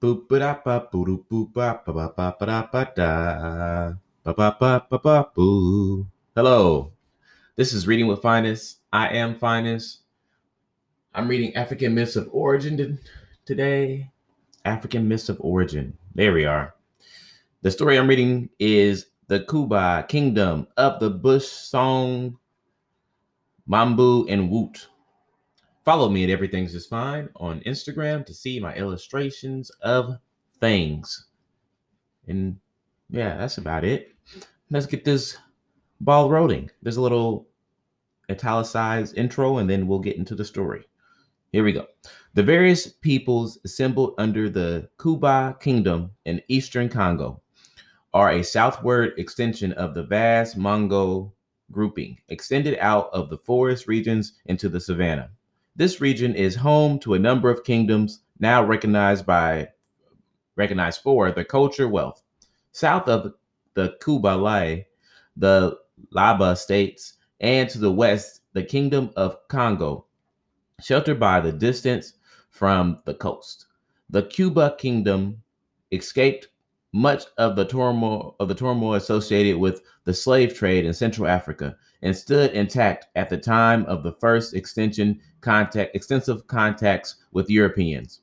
Ba da ba boo ba ba ba ba da ba da ba ba ba ba boo. Hello, this is Reading with Finest. I am Finest. I'm reading African Myths of Origin today. African Myths of Origin. There we are. The story I'm reading is the Kuba Kingdom of the Bush Song, Mboom, and Woot. Follow me at Everything's Just Fine on Instagram to see my illustrations of things. And yeah, that's about it. Let's get this ball rolling. There's a little italicized intro, and then we'll get into the story. Here we go. The various peoples assembled under the Kuba Kingdom in eastern Congo are a southward extension of the vast Mongo grouping, extended out of the forest regions into the savanna. This region is home to a number of kingdoms now recognized by recognized for their culture wealth. South of the Kubalai, the Luba states, and to the west, the kingdom of Congo, sheltered by the distance from the coast. The Kuba kingdom escaped much of the turmoil of the turmoil associated with the slave trade in Central Africa and stood intact at the time of the first contact extensive contacts with Europeans.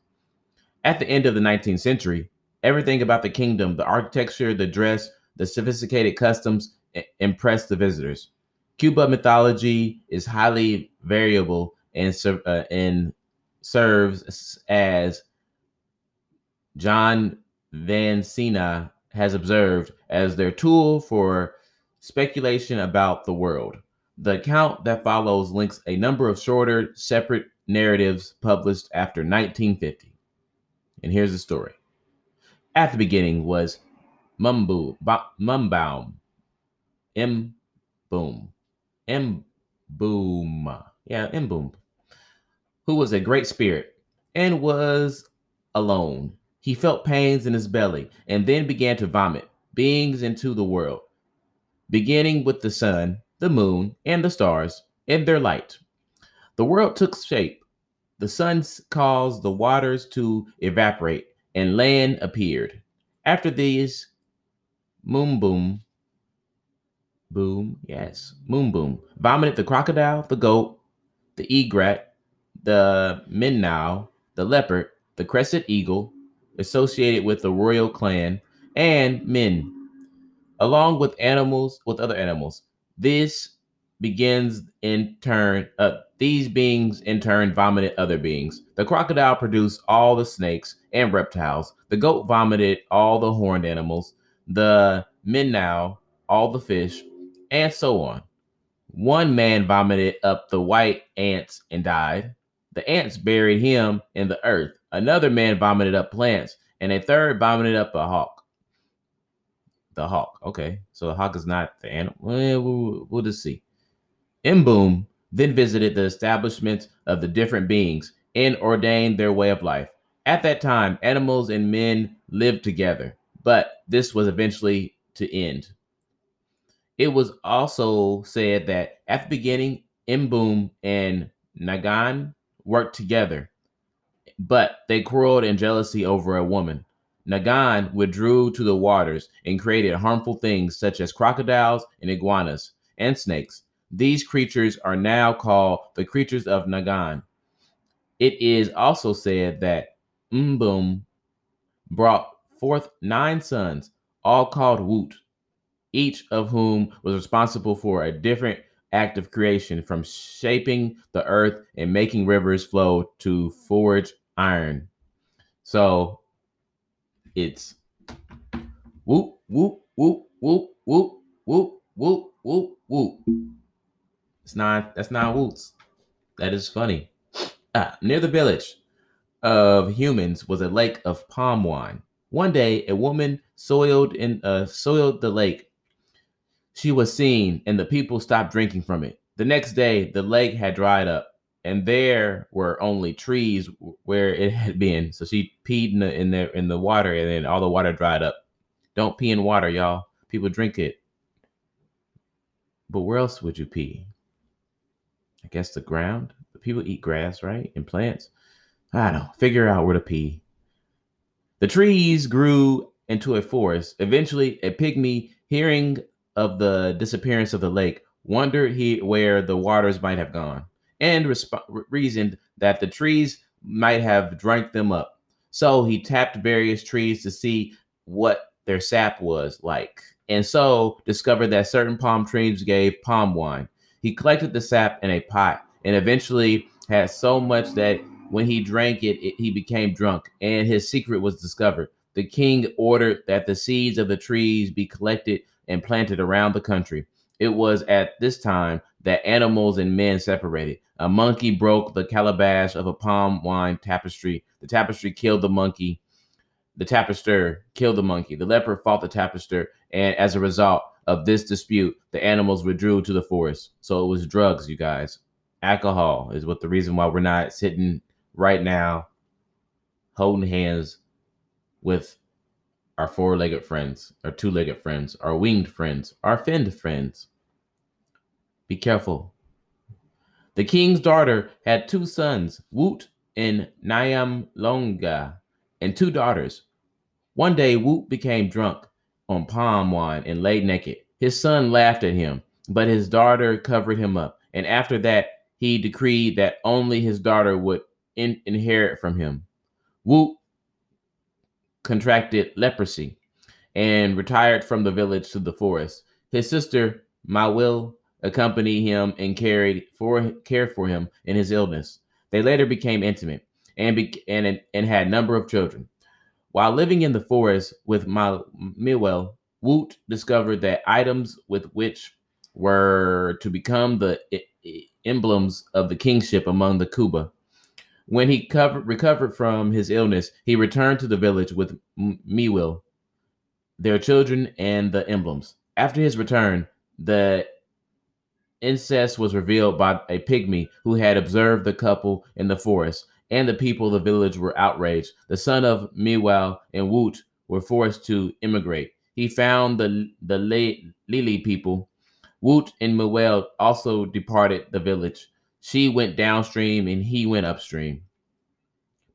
At the end of the 19th century, everything about the kingdom, the architecture, the dress, the sophisticated customs impressed the visitors. Kuba mythology is highly variable and, uh, and serves as John Vansina has observed as their tool for speculation about the world. The account that follows links a number of shorter, separate narratives published after 1950. And here's the story. At the beginning was Mumbu, ba, Mumbaum, M Boom, M Boom, yeah, Mboom, who was a great spirit and was alone. He felt pains in his belly and then began to vomit beings into the world, beginning with the sun, the moon, and the stars and their light. The world took shape. The sun caused the waters to evaporate, and land appeared. After these, Moon Boom, Boom, yes, Moon Boom, vomited the crocodile, the goat, the egret, the minnow, the leopard, the crested eagle, associated with the royal clan, and men, along with animals, with other animals. This begins in turn, uh, these beings in turn vomited other beings. The crocodile produced all the snakes and reptiles. The goat vomited all the horned animals. The minnow, all the fish, and so on. One man vomited up the white ants and died. The ants buried him in the earth. Another man vomited up plants, and a third vomited up a hawk. The hawk. Okay, so the hawk is not the animal. Well, we'll, just see. Mboom then visited the establishments of the different beings and ordained their way of life. At that time, animals and men lived together, but this was eventually to end. It was also said that at the beginning, Mboom and Nagan worked together, but they quarreled in jealousy over a woman. Nagan withdrew to the waters and created harmful things such as crocodiles and iguanas and snakes. These creatures are now called the creatures of Nagan. It is also said that Mboom brought forth nine sons, all called Woot, each of whom was responsible for a different act of creation, from shaping the earth and making rivers flow to forge iron. So it's whoop, whoop, whoop, whoop, whoop, whoop, whoop, whoop, whoop. It's not, that's not whoops. That is funny. Ah, near the village of humans was a lake of palm wine. One day, a woman soiled in uh, soiled the lake. She was seen, and the people stopped drinking from it. The next day, the lake had dried up, and there were only trees where it had been. So she peed in the in the in the water, and then all the water dried up. Don't pee in water, y'all. People drink it. But where else would you pee? I guess the ground. The people eat grass, right? And plants. I don't know. Figure out where to pee. The trees grew into a forest. Eventually, a pygmy, hearing of the disappearance of the lake, wondered he where the waters might have gone, and resp- reasoned that the trees might have drank them up. So he tapped various trees to see what their sap was like, and so discovered that certain palm trees gave palm wine. He collected the sap in a pot and eventually had so much that when he drank it, it, he became drunk, and his secret was discovered. The king ordered that the seeds of the trees be collected and planted around the country. It was at this time that animals and men separated. A monkey broke the calabash of a palm wine tapestry. The tapestry killed the monkey. The tapester killed the monkey. The leopard fought the tapester, and as a result of this dispute, the animals withdrew to the forest. So it was drugs, you guys. Alcohol is what the reason why we're not sitting right now holding hands with our four legged friends, our two legged friends, our winged friends, our finned friends. Be careful. The king's daughter had two sons, Woot and Nyam Longa, and two daughters. One day, Woot became drunk on palm wine and lay naked. His son laughed at him, but his daughter covered him up. And after that, he decreed that only his daughter would in- inherit from him. Woot contracted leprosy and retired from the village to the forest. His sister, Mawil, accompanied him and carried for cared for him in his illness. They later became intimate and be, and and had a number of children. While living in the forest with Miwell, Woot discovered that items with which were to become the emblems of the kingship among the Kuba when he covered, recovered from his illness, he returned to the village with Miwil, their children, and the emblems. After his return, the incest was revealed by a pygmy who had observed the couple in the forest, and the people of the village were outraged. The son of Miwil and Woot were forced to immigrate. He found the the Lili people. Woot and Miwil also departed the village. She went downstream and he went upstream.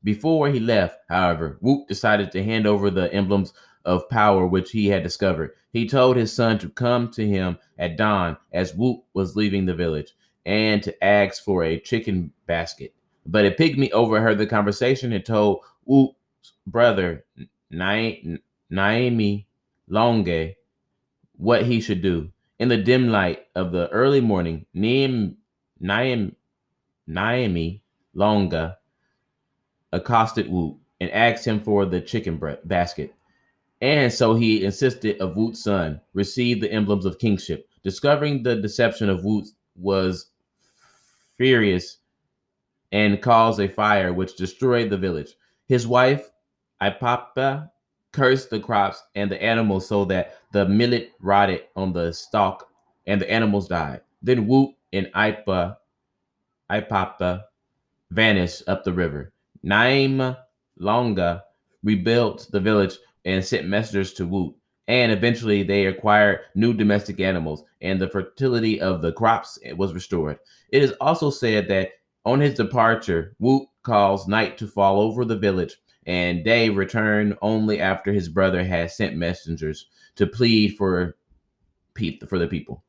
Before he left, however, Woot decided to hand over the emblems of power which he had discovered. He told his son to come to him at dawn as Woot was leaving the village and to ask for a chicken basket. But a pygmy overheard the conversation and told Woot's brother, Naomi Longe, what he should do. In the dim light of the early morning, Naim Naim, Naomi Longa accosted Woot and asked him for the chicken basket. And so he insisted of Woot's son receive the emblems of kingship. Discovering the deception of Woot was furious and caused a fire which destroyed the village. His wife, Ipapa, cursed the crops and the animals so that the millet rotted on the stalk and the animals died. Then Woot and Ipa, Ipapa vanished up the river. Naim Longa rebuilt the village and sent messengers to Woot. And eventually they acquired new domestic animals, and the fertility of the crops was restored. It is also said that on his departure, Woot caused night to fall over the village, and day returned only after his brother had sent messengers to plead for for the people.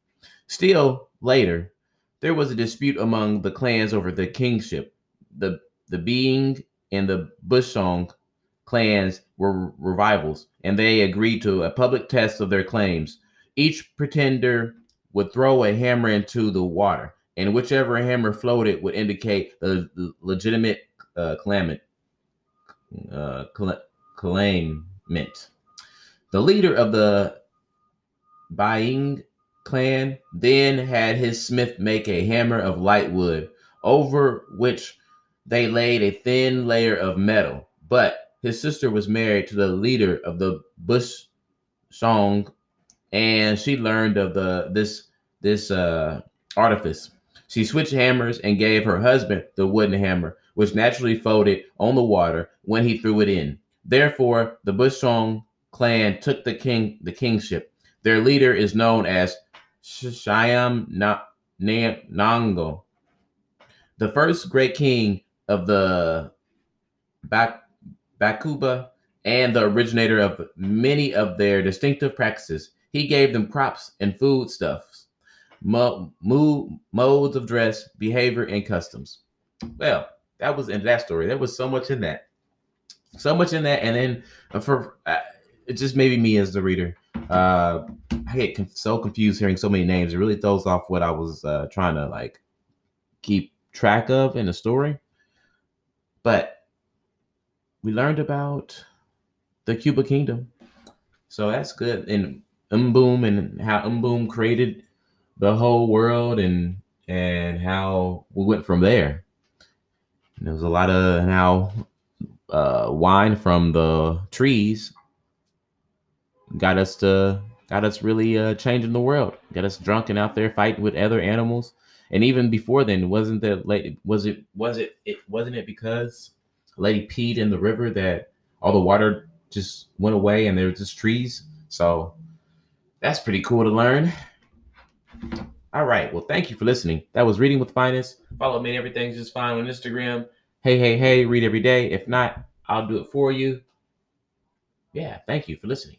Still later, there was a dispute among the clans over the kingship. The the Being and the Bushoong clans were rivals, and they agreed to a public test of their claims. Each pretender would throw a hammer into the water, and whichever hammer floated would indicate the legitimate uh, claimant. Uh, claimant. The leader of the Baing clan then had his smith make a hammer of light wood, over which they laid a thin layer of metal. But his sister was married to the leader of the Bush Song, and she learned of the this this uh, artifice. She switched hammers and gave her husband the wooden hammer, which naturally folded on the water when he threw it in. Therefore, the Bushoong clan took the king the kingship. Their leader is known as Shyam Nango, the first great king of the Bak- Bakuba and the originator of many of their distinctive practices. He gave them crops and foodstuffs, mo- mo- modes of dress, behavior, and customs. Well, that was in that story. There was so much in that, so much in that, and then uh, for uh, it just maybe me as the reader. Uh, I get conf- so confused hearing so many names. It really throws off what I was uh, trying to like keep track of in the story. But we learned about the Kuba Kingdom, so that's good. And Umboom and how Umboom created the whole world and and how we went from there. And there was a lot of how uh, wine from the trees got us to got us really uh, changing the world. Got us drunk and out there fighting with other animals. And even before then, wasn't that lady? Was it? Was it? It wasn't it because lady peed in the river that all the water just went away and there were just trees. So that's pretty cool to learn. All right. Well, thank you for listening. That was Reading with Finest. Follow me. Everything's just fine on Instagram. Hey, hey, hey, read every day. If not, I'll do it for you. Yeah, thank you for listening.